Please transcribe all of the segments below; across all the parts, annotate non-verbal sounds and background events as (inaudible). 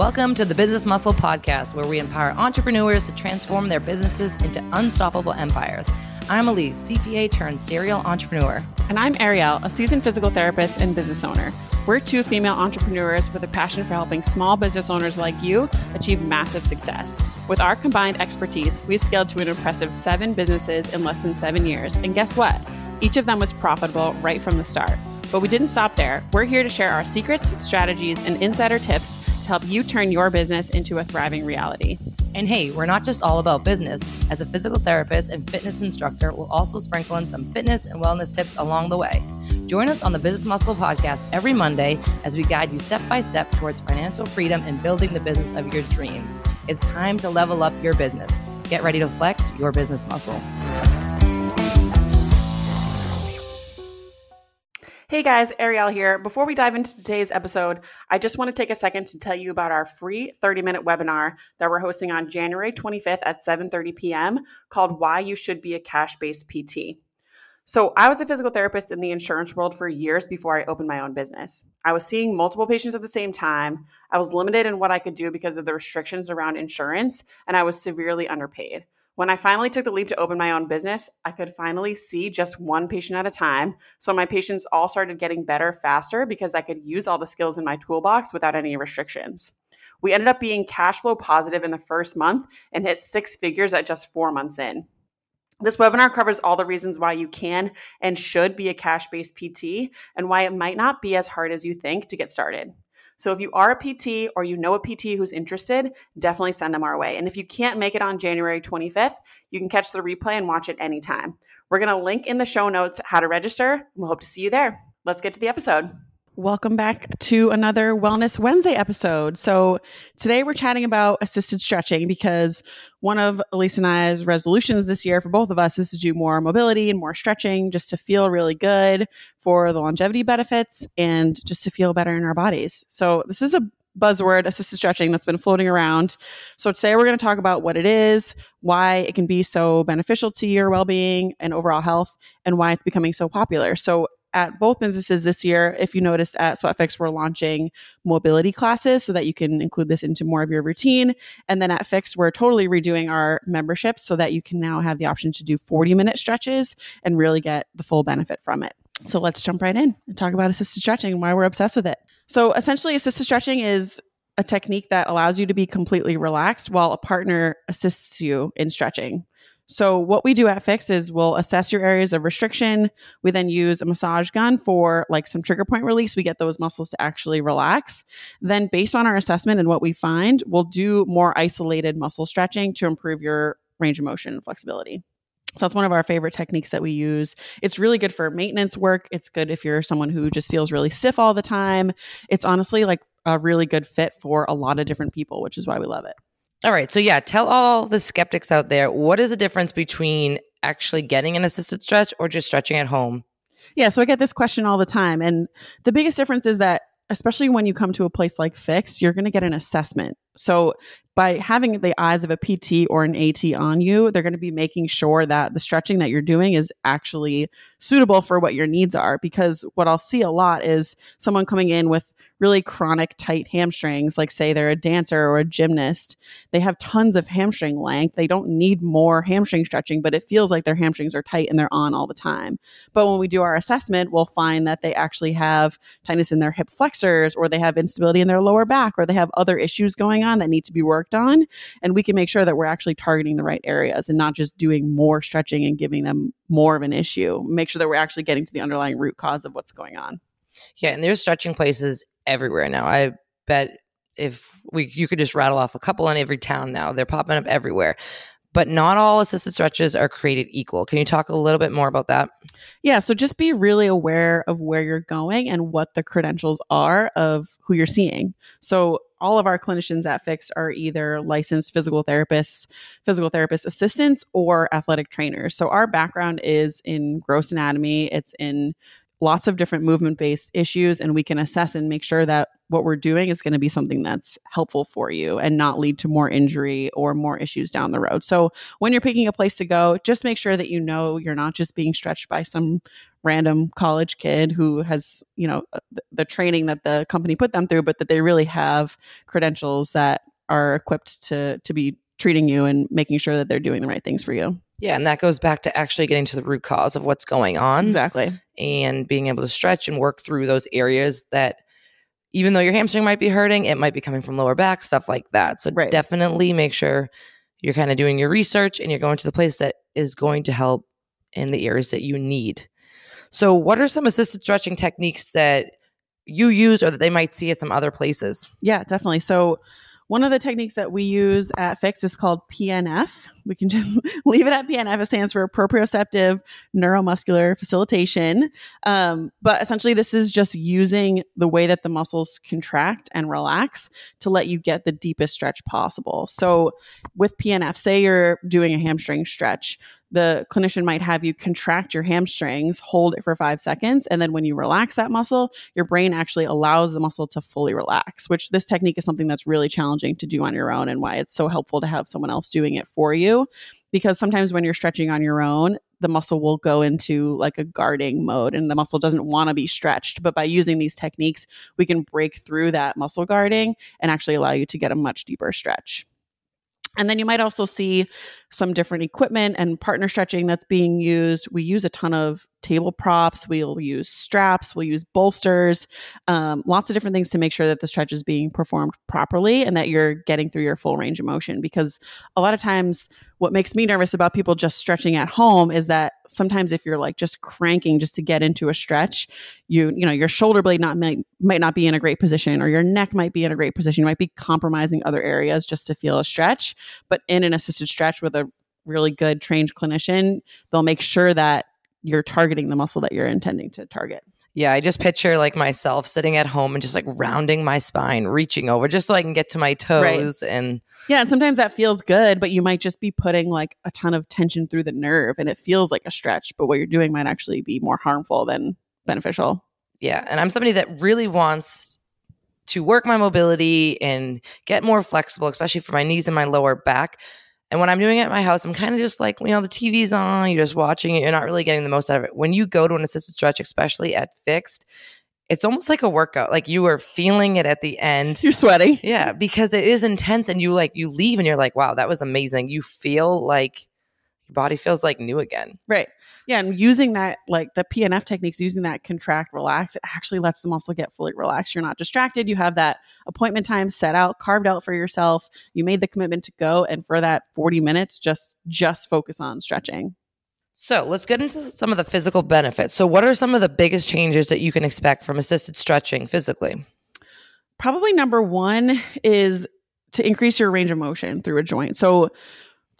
Welcome to the Business Muscle Podcast, where we empower entrepreneurs to transform their businesses into unstoppable empires. I'm Elise, CPA turned serial entrepreneur. And I'm Ariel, a seasoned physical therapist and business owner. We're two female entrepreneurs with a passion for helping small business owners like you achieve massive success. With our combined expertise, we've scaled to an impressive seven businesses in less than seven years. And guess what? Each of them was profitable right from the start. But we didn't stop there. We're here to share our secrets, strategies, and insider tips to help you turn your business into a thriving reality. And hey, we're not just all about business. As a physical therapist and fitness instructor, we'll also sprinkle in some fitness and wellness tips along the way. Join us on the Business Muscle podcast every Monday as we guide you step by step towards financial freedom and building the business of your dreams. It's time to level up your business. Get ready to flex your business muscle. Hey guys, Ariel here. Before we dive into today's episode, I just want to take a second to tell you about our free 30-minute webinar that we're hosting on January 25th at 7:30 p.m. called Why You Should Be a Cash-Based PT. So, I was a physical therapist in the insurance world for years before I opened my own business. I was seeing multiple patients at the same time. I was limited in what I could do because of the restrictions around insurance, and I was severely underpaid. When I finally took the leap to open my own business, I could finally see just one patient at a time. So my patients all started getting better faster because I could use all the skills in my toolbox without any restrictions. We ended up being cash flow positive in the first month and hit six figures at just four months in. This webinar covers all the reasons why you can and should be a cash based PT and why it might not be as hard as you think to get started. So if you are a PT or you know a PT who's interested, definitely send them our way. And if you can't make it on January 25th, you can catch the replay and watch it anytime. We're going to link in the show notes how to register. We'll hope to see you there. Let's get to the episode. Welcome back to another Wellness Wednesday episode. So, today we're chatting about assisted stretching because one of Elise and I's resolutions this year for both of us is to do more mobility and more stretching just to feel really good for the longevity benefits and just to feel better in our bodies. So, this is a buzzword assisted stretching that's been floating around. So today we're going to talk about what it is, why it can be so beneficial to your well-being and overall health and why it's becoming so popular. So at both businesses this year, if you noticed at SweatFixx, we're launching mobility classes so that you can include this into more of your routine. And then at Fix, we're totally redoing our memberships so that you can now have the option to do 40 minute stretches and really get the full benefit from it. So let's jump right in and talk about assisted stretching and why we're obsessed with it. So essentially, assisted stretching is a technique that allows you to be completely relaxed while a partner assists you in stretching. So, what we do at Fix is we'll assess your areas of restriction. We then use a massage gun for like some trigger point release. We get those muscles to actually relax. Then, based on our assessment and what we find, we'll do more isolated muscle stretching to improve your range of motion and flexibility. So that's one of our favorite techniques that we use. It's really good for maintenance work. It's good if you're someone who just feels really stiff all the time. It's honestly like a really good fit for a lot of different people, which is why we love it. All right. So, yeah, tell all the skeptics out there what is the difference between actually getting an assisted stretch or just stretching at home? Yeah. So, I get this question all the time. And the biggest difference is that, especially when you come to a place like Fix, you're going to get an assessment. So, by having the eyes of a PT or an AT on you, they're going to be making sure that the stretching that you're doing is actually suitable for what your needs are. Because what I'll see a lot is someone coming in with really chronic tight hamstrings, like say they're a dancer or a gymnast, they have tons of hamstring length. They don't need more hamstring stretching, but it feels like their hamstrings are tight and they're on all the time. But when we do our assessment, we'll find that they actually have tightness in their hip flexors or they have instability in their lower back or they have other issues going on that need to be worked on. And we can make sure that we're actually targeting the right areas and not just doing more stretching and giving them more of an issue. Make sure that we're actually getting to the underlying root cause of what's going on. Yeah, and there's stretching places everywhere now. I bet if we you could just rattle off a couple in every town now. They're popping up everywhere. But not all assisted stretches are created equal. Can you talk a little bit more about that? Yeah, so just be really aware of where you're going and what the credentials are of who you're seeing. So all of our clinicians at Fix are either licensed physical therapists, physical therapist assistants, or athletic trainers. So our background is in gross anatomy, it's in lots of different movement based issues and we can assess and make sure that what we're doing is going to be something that's helpful for you and not lead to more injury or more issues down the road. So when you're picking a place to go, just make sure that you know you're not just being stretched by some random college kid who has, you know, uh, the, the training that the company put them through, but that they really have credentials that are equipped to to be treating you and making sure that they're doing the right things for you. Yeah, and that goes back to actually getting to the root cause of what's going on. Exactly. And being able to stretch and work through those areas that even though your hamstring might be hurting, it might be coming from lower back, stuff like that. So Right. definitely make sure you're kind of doing your research and you're going to the place that is going to help in the areas that you need. So, what are some assisted stretching techniques that you use or that they might see at some other places? Yeah, definitely. So one of the techniques that we use at Fix is called PNF. We can just (laughs) leave it at PNF. It stands for proprioceptive neuromuscular facilitation. Um, but essentially, this is just using the way that the muscles contract and relax to let you get the deepest stretch possible. So with PNF, say you're doing a hamstring stretch, the clinician might have you contract your hamstrings, hold it for five seconds, and then when you relax that muscle, your brain actually allows the muscle to fully relax, which this technique is something that's really challenging to do on your own and why it's so helpful to have someone else doing it for you. Because sometimes when you're stretching on your own, the muscle will go into like a guarding mode and the muscle doesn't want to be stretched. But by using these techniques, we can break through that muscle guarding and actually allow you to get a much deeper stretch. And then you might also see some different equipment and partner stretching that's being used. We use a ton of table props. We'll use straps. We'll use bolsters, um, lots of different things to make sure that the stretch is being performed properly and that you're getting through your full range of motion. Because a lot of times, what makes me nervous about people just stretching at home is that sometimes if you're like just cranking just to get into a stretch, you you know your shoulder blade not might, might not be in a great position or your neck might be in a great position. You might be compromising other areas just to feel a stretch. But in an assisted stretch with a really good trained clinician, they'll make sure that you're targeting the muscle that you're intending to target. Yeah, I just picture like myself sitting at home and just like rounding my spine, reaching over just so I can get to my toes. And Yeah, and sometimes that feels good, but you might just be putting like a ton of tension through the nerve and it feels like a stretch, but what you're doing might actually be more harmful than beneficial. yeah, and I'm somebody that really wants to work my mobility and get more flexible, especially for my knees and my lower back. And when I'm doing it at my house, I'm kind of just like, you know, the TV's on, you're just watching it, you're not really getting the most out of it. When you go to an assisted stretch, especially at Fixxed, it's almost like a workout. Like you are feeling it at the end. You're sweating. Yeah, because it is intense and you like you leave and you're like, wow, that was amazing. You feel like your body feels like new again. Right. Yeah. And using that, like the PNF techniques, using that contract, relax, it actually lets the muscle get fully relaxed. You're not distracted. You have that appointment time set out, carved out for yourself. You made the commitment to go. And for that 40 minutes, just just focus on stretching. So let's get into some of the physical benefits. So, what are some of the biggest changes that you can expect from assisted stretching physically? Probably number one is to increase your range of motion through a joint. So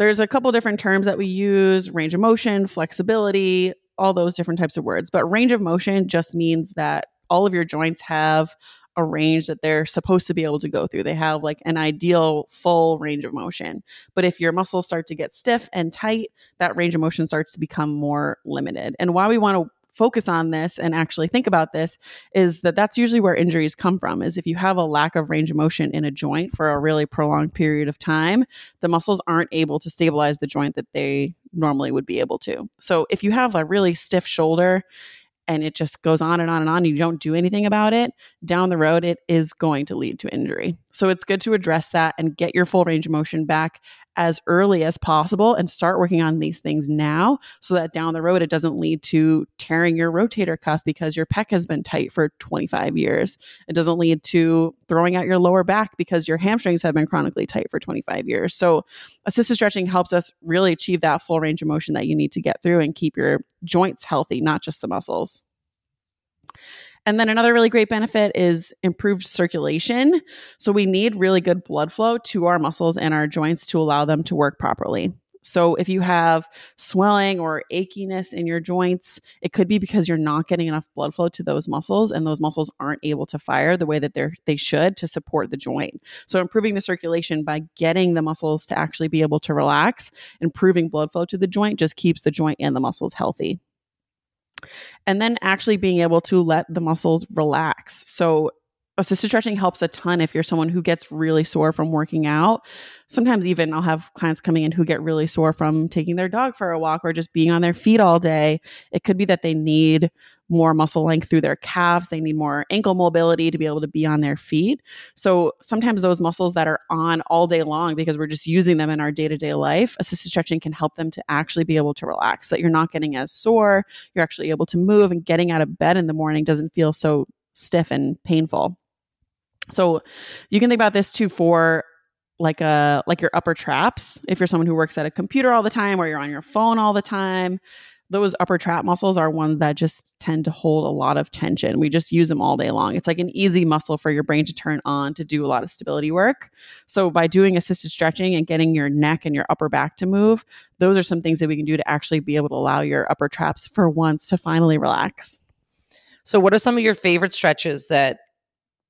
there's a couple different terms that we use range of motion, flexibility, all those different types of words. But range of motion just means that all of your joints have a range that they're supposed to be able to go through. They have like an ideal full range of motion. But if your muscles start to get stiff and tight, that range of motion starts to become more limited. And why we want to focus on this and actually think about this is that that's usually where injuries come from is if you have a lack of range of motion in a joint for a really prolonged period of time the muscles aren't able to stabilize the joint that they normally would be able to. So if you have a really stiff shoulder and it just goes on and on and on and you don't do anything about it down the road it is going to lead to injury so it's good to address that and get your full range of motion back as early as possible and start working on these things now so that down the road it doesn't lead to tearing your rotator cuff because your pec has been tight for 25 years. It doesn't lead to throwing out your lower back because your hamstrings have been chronically tight for 25 years. So assisted stretching helps us really achieve that full range of motion that you need to get through and keep your joints healthy, not just the muscles. And then another really great benefit is improved circulation. So we need really good blood flow to our muscles and our joints to allow them to work properly. So if you have swelling or achiness in your joints, it could be because you're not getting enough blood flow to those muscles and those muscles aren't able to fire the way that they're they should to support the joint. So improving the circulation by getting the muscles to actually be able to relax, improving blood flow to the joint just keeps the joint and the muscles healthy and then actually being able to let the muscles relax. So, assisted stretching helps a ton if you're someone who gets really sore from working out. Sometimes even I'll have clients coming in who get really sore from taking their dog for a walk or just being on their feet all day. It could be that they need more muscle length through their calves, they need more ankle mobility to be able to be on their feet. So sometimes those muscles that are on all day long because we're just using them in our day-to-day life, assisted stretching can help them to actually be able to relax so that you're not getting as sore, you're actually able to move and getting out of bed in the morning doesn't feel so stiff and painful. So you can think about this too for like a like your upper traps. If you're someone who works at a computer all the time or you're on your phone all the time, those upper trap muscles are ones that just tend to hold a lot of tension. We just use them all day long. It's like an easy muscle for your brain to turn on to do a lot of stability work. So by doing assisted stretching and getting your neck and your upper back to move, those are some things that we can do to actually be able to allow your upper traps for once to finally relax. So what are some of your favorite stretches that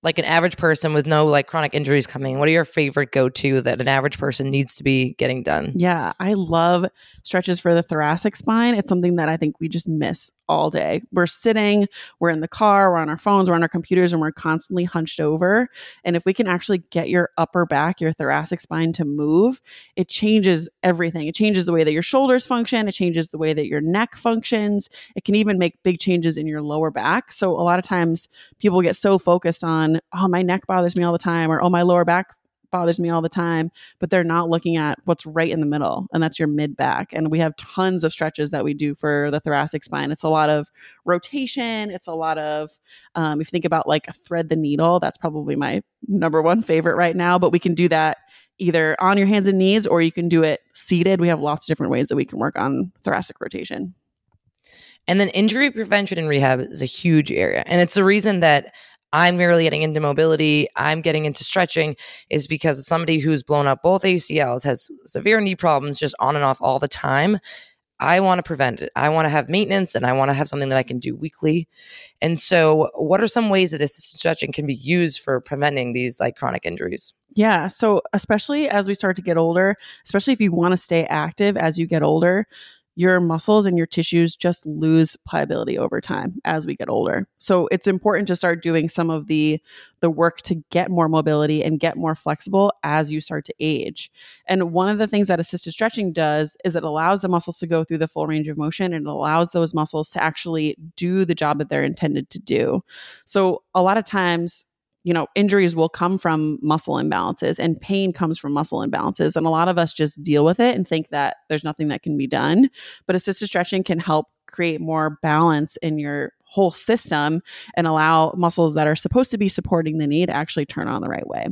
like an average person with no like chronic injuries coming, what are your favorite go to that an average person needs to be getting done? Yeah, I love stretches for the thoracic spine. It's something that I think we just miss all day. We're sitting, we're in the car, we're on our phones, we're on our computers, and we're constantly hunched over. And if we can actually get your upper back, your thoracic spine to move, it changes everything. It changes the way that your shoulders function, it changes the way that your neck functions. It can even make big changes in your lower back. So a lot of times people get so focused on on, oh, my neck bothers me all the time, or oh, my lower back bothers me all the time, but they're not looking at what's right in the middle, and that's your mid back. And we have tons of stretches that we do for the thoracic spine. It's a lot of rotation. It's a lot of, um, if you think about like a thread the needle, that's probably my number one favorite right now, but we can do that either on your hands and knees or you can do it seated. We have lots of different ways that we can work on thoracic rotation. And then injury prevention and rehab is a huge area. And it's the reason that I'm really getting into mobility, I'm getting into stretching is because somebody who's blown up both ACLs, has severe knee problems just on and off all the time. I want to prevent it. I want to have maintenance and I want to have something that I can do weekly. And so, what are some ways that assisted stretching can be used for preventing these like chronic injuries? Yeah. So, especially as we start to get older, especially if you want to stay active as you get older, your muscles and your tissues just lose pliability over time as we get older. So it's important to start doing some of the the work to get more mobility and get more flexible as you start to age. And one of the things that assisted stretching does is it allows the muscles to go through the full range of motion and it allows those muscles to actually do the job that they're intended to do. So a lot of times you know, injuries will come from muscle imbalances and pain comes from muscle imbalances. And a lot of us just deal with it and think that there's nothing that can be done. But assisted stretching can help create more balance in your whole system and allow muscles that are supposed to be supporting the knee to actually turn on the right way.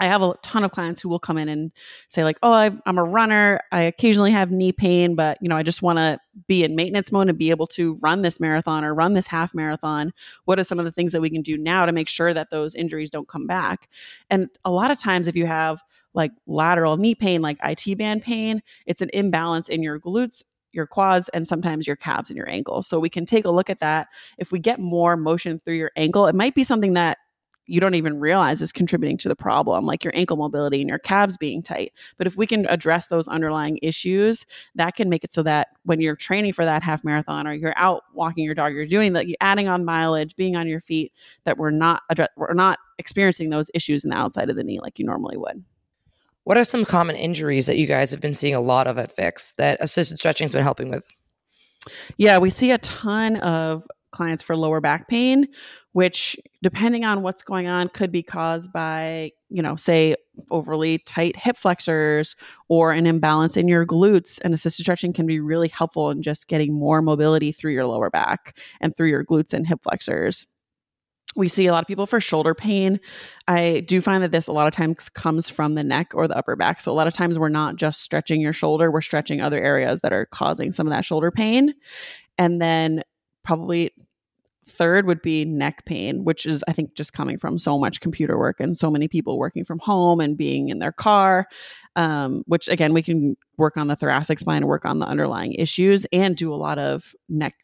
I have a ton of clients who will come in and say like, "Oh, i am a runner. I occasionally have knee pain, but you know, I just want to be in maintenance mode and be able to run this marathon or run this half marathon. What are some of the things that we can do now to make sure that those injuries don't come back?" And a lot of times, if you have like lateral knee pain, like IT band pain, it's an imbalance in your glutes your quads and sometimes your calves and your ankles. So we can take a look at that. If we get more motion through your ankle, it might be something that you don't even realize is contributing to the problem, like your ankle mobility and your calves being tight. But if we can address those underlying issues, that can make it so that when you're training for that half marathon or you're out walking your dog, you're doing that, you're adding on mileage, being on your feet, that we're not address, we're not experiencing those issues in the outside of the knee like you normally would. What are some common injuries that you guys have been seeing a lot of at Fix that assisted stretching has been helping with? Yeah, we see a ton of clients for lower back pain, which, depending on what's going on, could be caused by, you know, say overly tight hip flexors or an imbalance in your glutes. And assisted stretching can be really helpful in just getting more mobility through your lower back and through your glutes and hip flexors. We see a lot of people for shoulder pain. I do find that this a lot of times comes from the neck or the upper back. So, a lot of times we're not just stretching your shoulder, we're stretching other areas that are causing some of that shoulder pain. And then probably third would be neck pain, which is, I think, just coming from so much computer work and so many people working from home and being in their car. Um, which again, we can work on the thoracic spine work on the underlying issues and do a lot of neck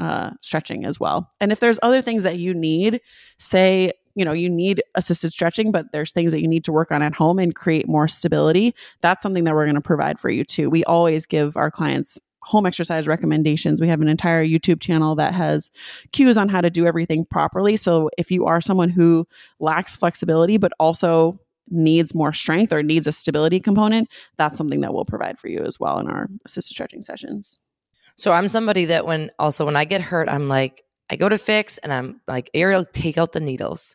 uh, stretching as well. And if there's other things that you need, say, you know, you need assisted stretching, but there's things that you need to work on at home and create more stability, that's something that we're going to provide for you too. We always give our clients home exercise recommendations. We have an entire YouTube channel that has cues on how to do everything properly. So if you are someone who lacks flexibility, but also needs more strength or needs a stability component, that's something that we'll provide for you as well in our assisted stretching sessions. So I'm somebody that when also when I get hurt, I'm like, I go to fix and I'm like, Ariel, take out the needles.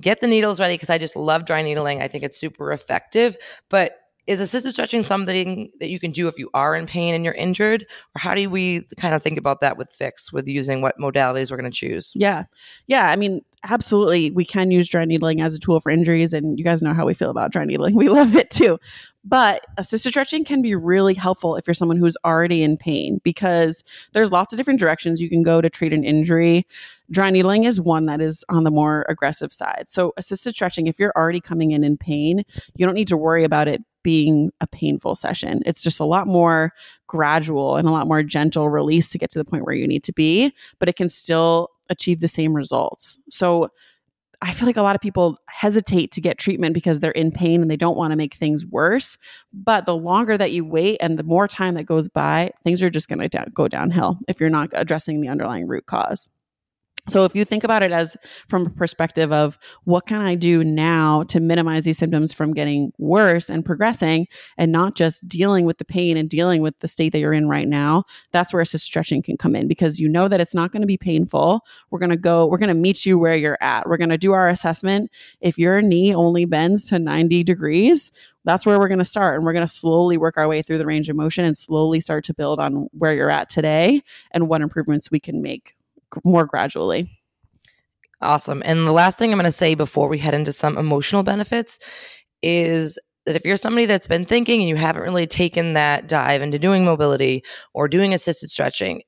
Get the needles ready because I just love dry needling. I think it's super effective. But is assisted stretching something that you can do if you are in pain and you're injured? Or how do we kind of think about that with fix with using what modalities we're going to choose? Yeah. Yeah i mean absolutely we can use dry needling as a tool for injuries and you guys know how we feel about dry needling. (laughs) We love it too. But assisted stretching can be really helpful if you're someone who's already in pain because there's lots of different directions you can go to treat an injury. Dry needling is one that is on the more aggressive side. So, assisted stretching, if you're already coming in in pain, you don't need to worry about it being a painful session. It's just a lot more gradual and a lot more gentle release to get to the point where you need to be, but it can still achieve the same results. So, I feel like a lot of people hesitate to get treatment because they're in pain and they don't want to make things worse. But the longer that you wait and the more time that goes by, things are just going to da- go downhill if you're not addressing the underlying root cause. So if you think about it as from a perspective of what can I do now to minimize these symptoms from getting worse and progressing and not just dealing with the pain and dealing with the state that you're in right now, that's where assist stretching can come in because you know that it's not going to be painful. We're going to go, we're going to meet you where you're at. We're going to do our assessment. If your knee only bends to 90 degrees, that's where we're going to start and we're going to slowly work our way through the range of motion and slowly start to build on where you're at today and what improvements we can make more gradually. Awesome. And the last thing I'm going to say before we head into some emotional benefits is that if you're somebody that's been thinking and you haven't really taken that dive into doing mobility or doing assisted stretching,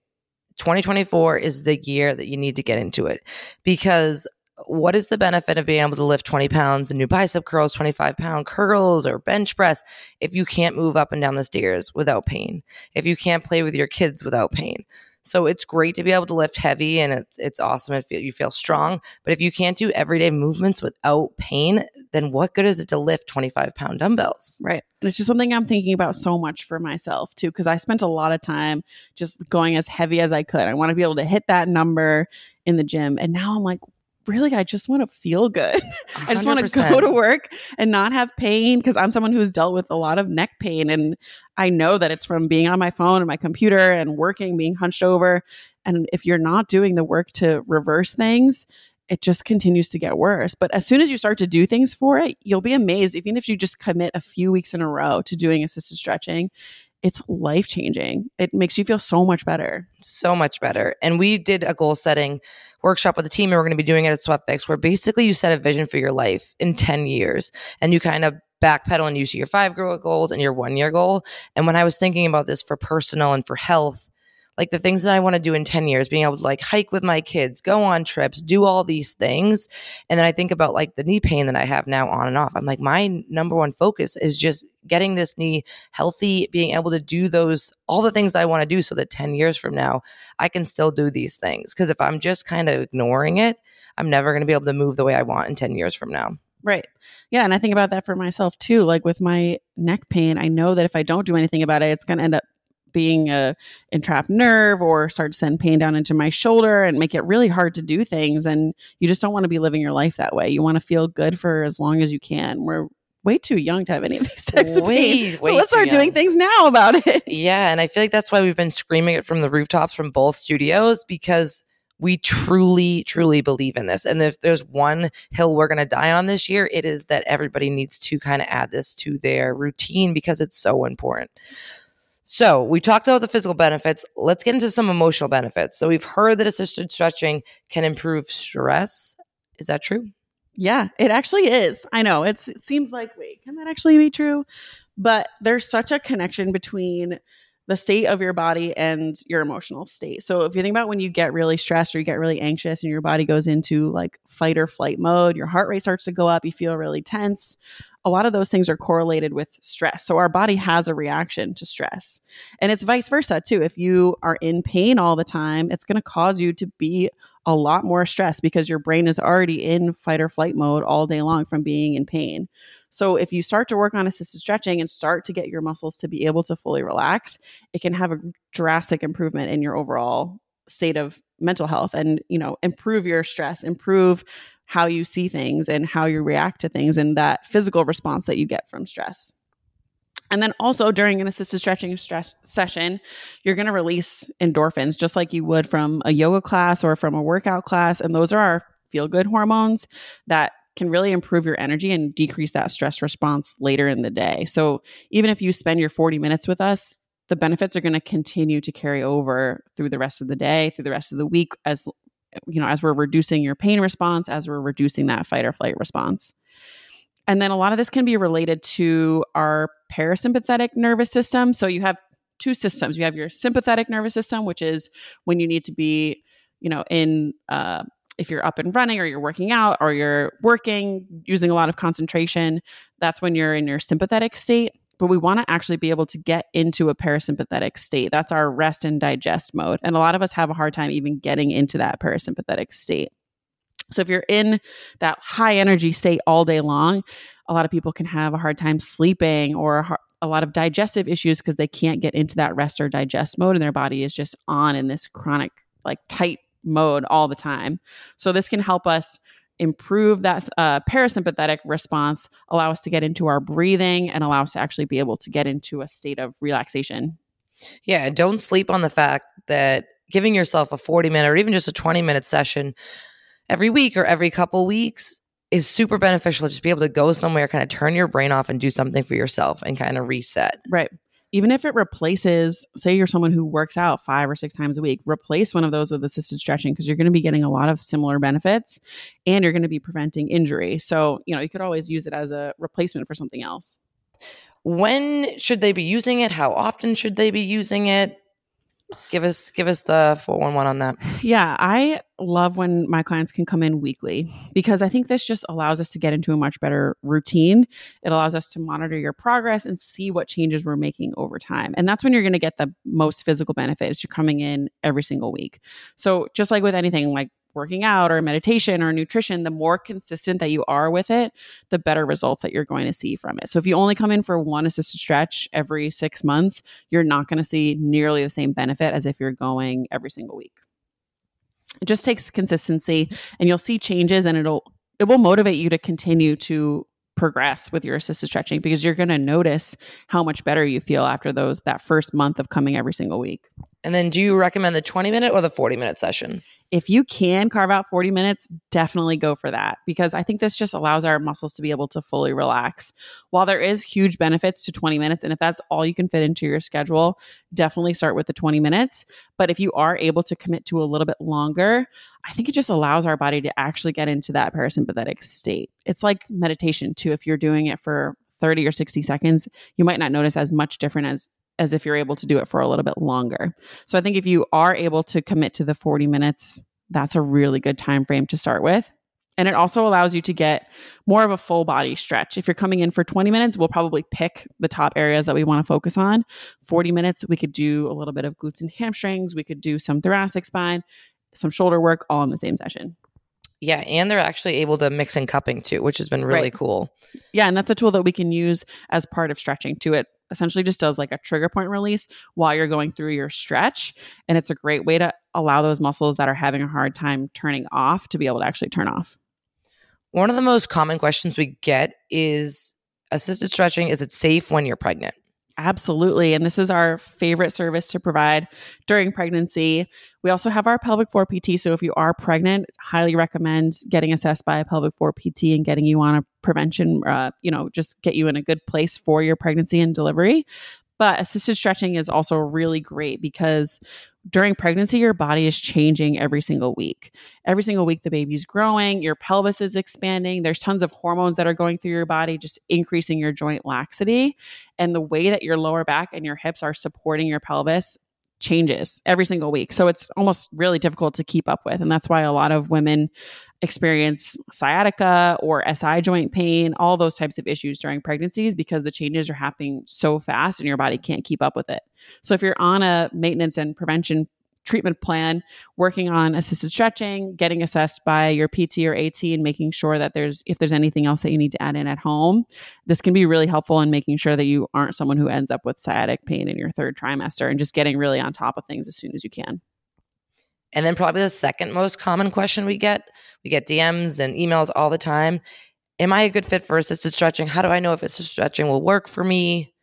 2024 is the year that you need to get into it because what is the benefit of being able to lift 20 pounds and do bicep curls, 25 pound curls, or bench press if you can't move up and down the stairs without pain? If you can't play with your kids without pain? So it's great to be able to lift heavy and it's it's awesome if you feel strong. But if you can't do everyday movements without pain, then what good is it to lift 25 pound dumbbells? Right. And it's just something I'm thinking about so much for myself too, because I spent a lot of time just going as heavy as I could. I want to be able to hit that number in the gym. And now I'm like, really I just want to feel good. (laughs) I just want to go to work and not have pain because I'm someone who's dealt with a lot of neck pain and I know that it's from being on my phone and my computer and working being hunched over and if you're not doing the work to reverse things it just continues to get worse. But as soon as you start to do things for it, you'll be amazed. Even if you just commit a few weeks in a row to doing assisted stretching, it's life changing. It makes you feel so much better. So much better. And we did a goal setting workshop with the team, and we're going to be doing it at SweatFixx, where basically you set a vision for your life in 10 years and you kind of backpedal and you see your five year goals and your one year goal. And when I was thinking about this for personal and for health, like the things that I want to do in 10 years, being able to like hike with my kids, go on trips, do all these things. And then I think about like the knee pain that I have now on and off. I'm like, my number one focus is just getting this knee healthy, being able to do those, all the things I want to do so that 10 years from now, I can still do these things. Cause if I'm just kind of ignoring it, I'm never going to be able to move the way I want in 10 years from now. Right. Yeah. And I think about that for myself too. Like with my neck pain, I know that if I don't do anything about it, it's going to end up being a entrapped nerve or start to send pain down into my shoulder and make it really hard to do things. And you just don't want to be living your life that way. You want to feel good for as long as you can. We're way too young to have any of these (laughs) types of pain. so let's start young. doing things now about it. (laughs) Yeah. And I feel like that's why we've been screaming it from the rooftops from both studios because we truly, truly believe in this. And if there's one hill we're going to die on this year, it is that everybody needs to kind of add this to their routine because it's so important. So we talked about the physical benefits. Let's get into some emotional benefits. So we've heard that assisted stretching can improve stress. Is that true? Yeah, it actually is. I know it seems like, wait, can that actually be true? But there's such a connection between the state of your body and your emotional state. So if you think about when you get really stressed or you get really anxious and your body goes into like fight or flight mode, your heart rate starts to go up, you feel really tense. A lot of those things are correlated with stress. So our body has a reaction to stress. And it's vice versa too. If you are in pain all the time, it's going to cause you to be a lot more stressed because your brain is already in fight or flight mode all day long from being in pain. So if you start to work on assisted stretching and start to get your muscles to be able to fully relax, it can have a drastic improvement in your overall state of mental health and, you know, improve your stress, improve how you see things and how you react to things and that physical response that you get from stress. And then also during an assisted stretching stress session, you're going to release endorphins just like you would from a yoga class or from a workout class. And those are our feel good hormones that can really improve your energy and decrease that stress response later in the day. So even if you spend your 40 minutes with us, the benefits are going to continue to carry over through the rest of the day, through the rest of the week as you know, as we're reducing your pain response, as we're reducing that fight or flight response. And then a lot of this can be related to our parasympathetic nervous system. So you have two systems. You have your sympathetic nervous system, which is when you need to be, you know, in uh, if you're up and running or you're working out or you're working using a lot of concentration, that's when you're in your sympathetic state but we want to actually be able to get into a parasympathetic state. That's our rest and digest mode. And a lot of us have a hard time even getting into that parasympathetic state. So if you're in that high energy state all day long, a lot of people can have a hard time sleeping or a lot of digestive issues because they can't get into that rest or digest mode and their body is just on in this chronic like tight mode all the time. So this can help us improve that uh, parasympathetic response, allow us to get into our breathing, and allow us to actually be able to get into a state of relaxation. Yeah, don't sleep on the fact that giving yourself a 40 minute or even just a 20 minute session every week or every couple weeks is super beneficial. Just be able to go somewhere, kind of turn your brain off and do something for yourself and kind of reset. Right even if it replaces, say you're someone who works out five or six times a week, replace one of those with assisted stretching because you're going to be getting a lot of similar benefits and you're going to be preventing injury. So, you know, you could always use it as a replacement for something else. When should they be using it? How often should they be using it? give us give us the 411 on that yeah i love when my clients can come in weekly because i think this just allows us to get into a much better routine it allows us to monitor your progress and see what changes we're making over time and that's when you're going to get the most physical benefits you're coming in every single week so just like with anything like working out or meditation or nutrition, the more consistent that you are with it, the better results that you're going to see from it. So if you only come in for one assisted stretch every six months, you're not going to see nearly the same benefit as if you're going every single week. It just takes consistency and you'll see changes and it'll it will motivate you to continue to progress with your assisted stretching because you're going to notice how much better you feel after those that first month of coming every single week. And then do you recommend the 20 minute or the 40 minute session? If you can carve out 40 minutes, definitely go for that because I think this just allows our muscles to be able to fully relax. While there is huge benefits to 20 minutes, and if that's all you can fit into your schedule, definitely start with the 20 minutes. But if you are able to commit to a little bit longer, I think it just allows our body to actually get into that parasympathetic state. It's like meditation too. If you're doing it for 30 or 60 seconds, you might not notice as much different as as if you're able to do it for a little bit longer. So I think if you are able to commit to the 40 minutes, that's a really good time frame to start with. And it also allows you to get more of a full body stretch. If you're coming in for 20 minutes, we'll probably pick the top areas that we want to focus on. 40 minutes, we could do a little bit of glutes and hamstrings, we could do some thoracic spine, some shoulder work all in the same session. Yeah, and they're actually able to mix in cupping too, which has been really right. cool. Yeah, and that's a tool that we can use as part of stretching too. It essentially just does like a trigger point release while you're going through your stretch, and it's a great way to allow those muscles that are having a hard time turning off to be able to actually turn off. One of the most common questions we get is assisted stretching is it safe when you're pregnant? Absolutely. And this is our favorite service to provide during pregnancy. We also have our pelvic floor PT. So if you are pregnant, highly recommend getting assessed by a pelvic floor PT and getting you on a prevention, uh, you know, just get you in a good place for your pregnancy and delivery. But assisted stretching is also really great because during pregnancy, your body is changing every single week. Every single week, the baby's growing, your pelvis is expanding. There's tons of hormones that are going through your body, just increasing your joint laxity. And the way that your lower back and your hips are supporting your pelvis changes every single week. So it's almost really difficult to keep up with. And that's why a lot of women experience sciatica or SI joint pain, all those types of issues during pregnancies because the changes are happening so fast and your body can't keep up with it. So if you're on a maintenance and prevention treatment plan, working on assisted stretching, getting assessed by your PT or AT and making sure that there's if there's anything else that you need to add in at home. This can be really helpful in making sure that you aren't someone who ends up with sciatic pain in your third trimester and just getting really on top of things as soon as you can. And then probably the second most common question we get, we get DMs and emails all the time. Am I a good fit for assisted stretching? How do I know if assisted stretching will work for me?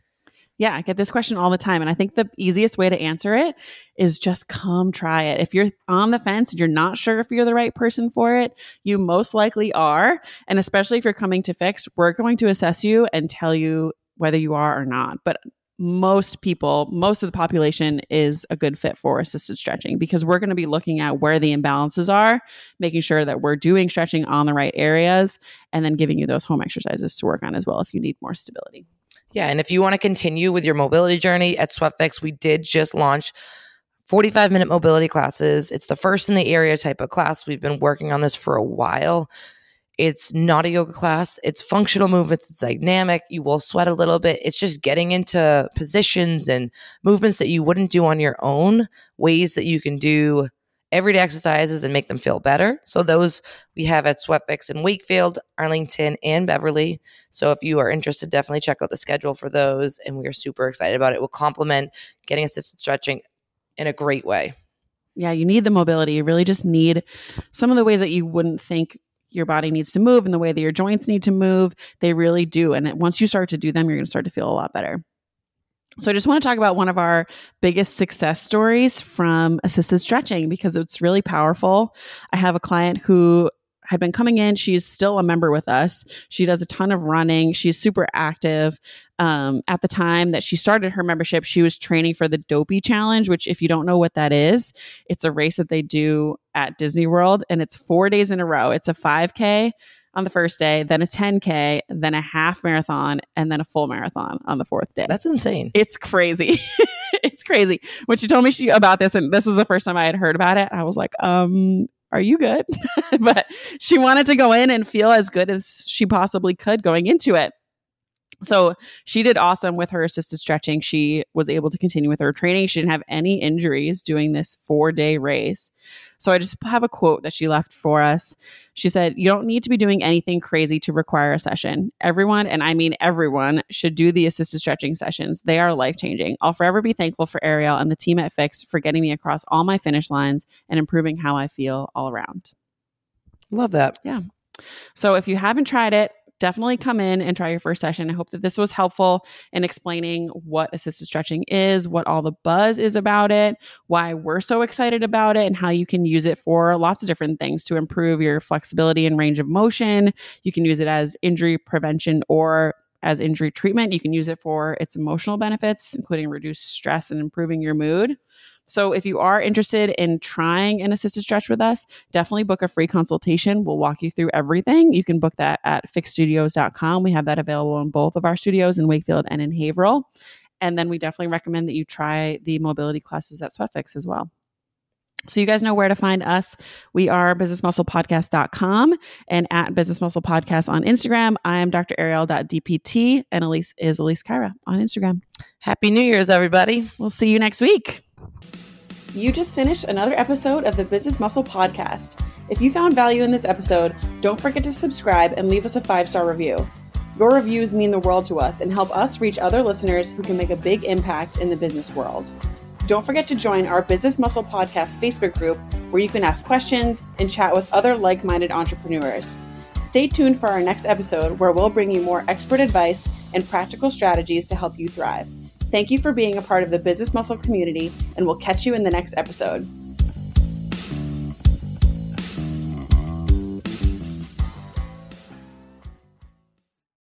Yeah, I get this question all the time. And I think the easiest way to answer it is just come try it. If you're on the fence and you're not sure if you're the right person for it, you most likely are. And especially if you're coming to fix, we're going to assess you and tell you whether you are or not. But most people, most of the population is a good fit for assisted stretching because we're going to be looking at where the imbalances are, making sure that we're doing stretching on the right areas, and then giving you those home exercises to work on as well if you need more stability. Yeah. And if you want to continue with your mobility journey at SweatFixx, we did just launch 45 minute mobility classes. It's the first in the area type of class. We've been working on this for a while. It's not a yoga class. It's functional movements. It's dynamic. You will sweat a little bit. It's just getting into positions and movements that you wouldn't do on your own, ways that you can do everyday exercises and make them feel better. So those we have at SweatFixx in Wakefield, Arlington, and Beverly. So if you are interested, definitely check out the schedule for those. And we are super excited about it. it will complement getting assisted stretching in a great way. Yeah, you need the mobility. You really just need some of the ways that you wouldn't think your body needs to move and the way that your joints need to move. They really do. And once you start to do them, you're going to start to feel a lot better. So I just want to talk about one of our biggest success stories from assisted stretching because it's really powerful. I have a client who had been coming in. She's still a member with us. She does a ton of running. She's super active. Um, at the time that she started her membership, she was training for the Dopey Challenge, which, if you don't know what that is, it's a race that they do at Disney World and it's four days in a row. It's a 5K, on the first day, then a 10K, then a half marathon, and then a full marathon on the fourth day. That's insane. It's crazy. (laughs) it's crazy. When she told me she about this, and this was the first time I had heard about it, I was like, um, are you good? (laughs) but she wanted to go in and feel as good as she possibly could going into it. So she did awesome with her assisted stretching. She was able to continue with her training. She didn't have any injuries doing this four day race. So I just have a quote that she left for us. She said, You don't need to be doing anything crazy to require a session. Everyone, and I mean everyone, should do the assisted stretching sessions. They are life changing. I'll forever be thankful for Ariel and the team at Fix for getting me across all my finish lines and improving how I feel all around. Love that. Yeah. So if you haven't tried it, definitely come in and try your first session. I hope that this was helpful in explaining what assisted stretching is, what all the buzz is about it, why we're so excited about it, and how you can use it for lots of different things to improve your flexibility and range of motion. You can use it as injury prevention or as injury treatment. You can use it for its emotional benefits, including reduced stress and improving your mood. So if you are interested in trying an assisted stretch with us, definitely book a free consultation. We'll walk you through everything. You can book that at fixxedstudios.com. We have that available in both of our studios in Wakefield and in Haverhill. And then we definitely recommend that you try the mobility classes at SweatFixx as well. So you guys know where to find us. We are businessmusclepodcast.com and at Business Muscle Podcast on Instagram. I am Dr. Ariel.dpt and Elise is Elise Caira on Instagram. Happy New Year's, everybody. We'll see you next week. You just finished another episode of the Business Muscle Podcast. If you found value in this episode, don't forget to subscribe and leave us a five star review. Your reviews mean the world to us and help us reach other listeners who can make a big impact in the business world. Don't forget to join our Business Muscle Podcast Facebook group where you can ask questions and chat with other like minded entrepreneurs. Stay tuned for our next episode where we'll bring you more expert advice and practical strategies to help you thrive. Thank you for being a part of the Business Muscle community, and we'll catch you in the next episode.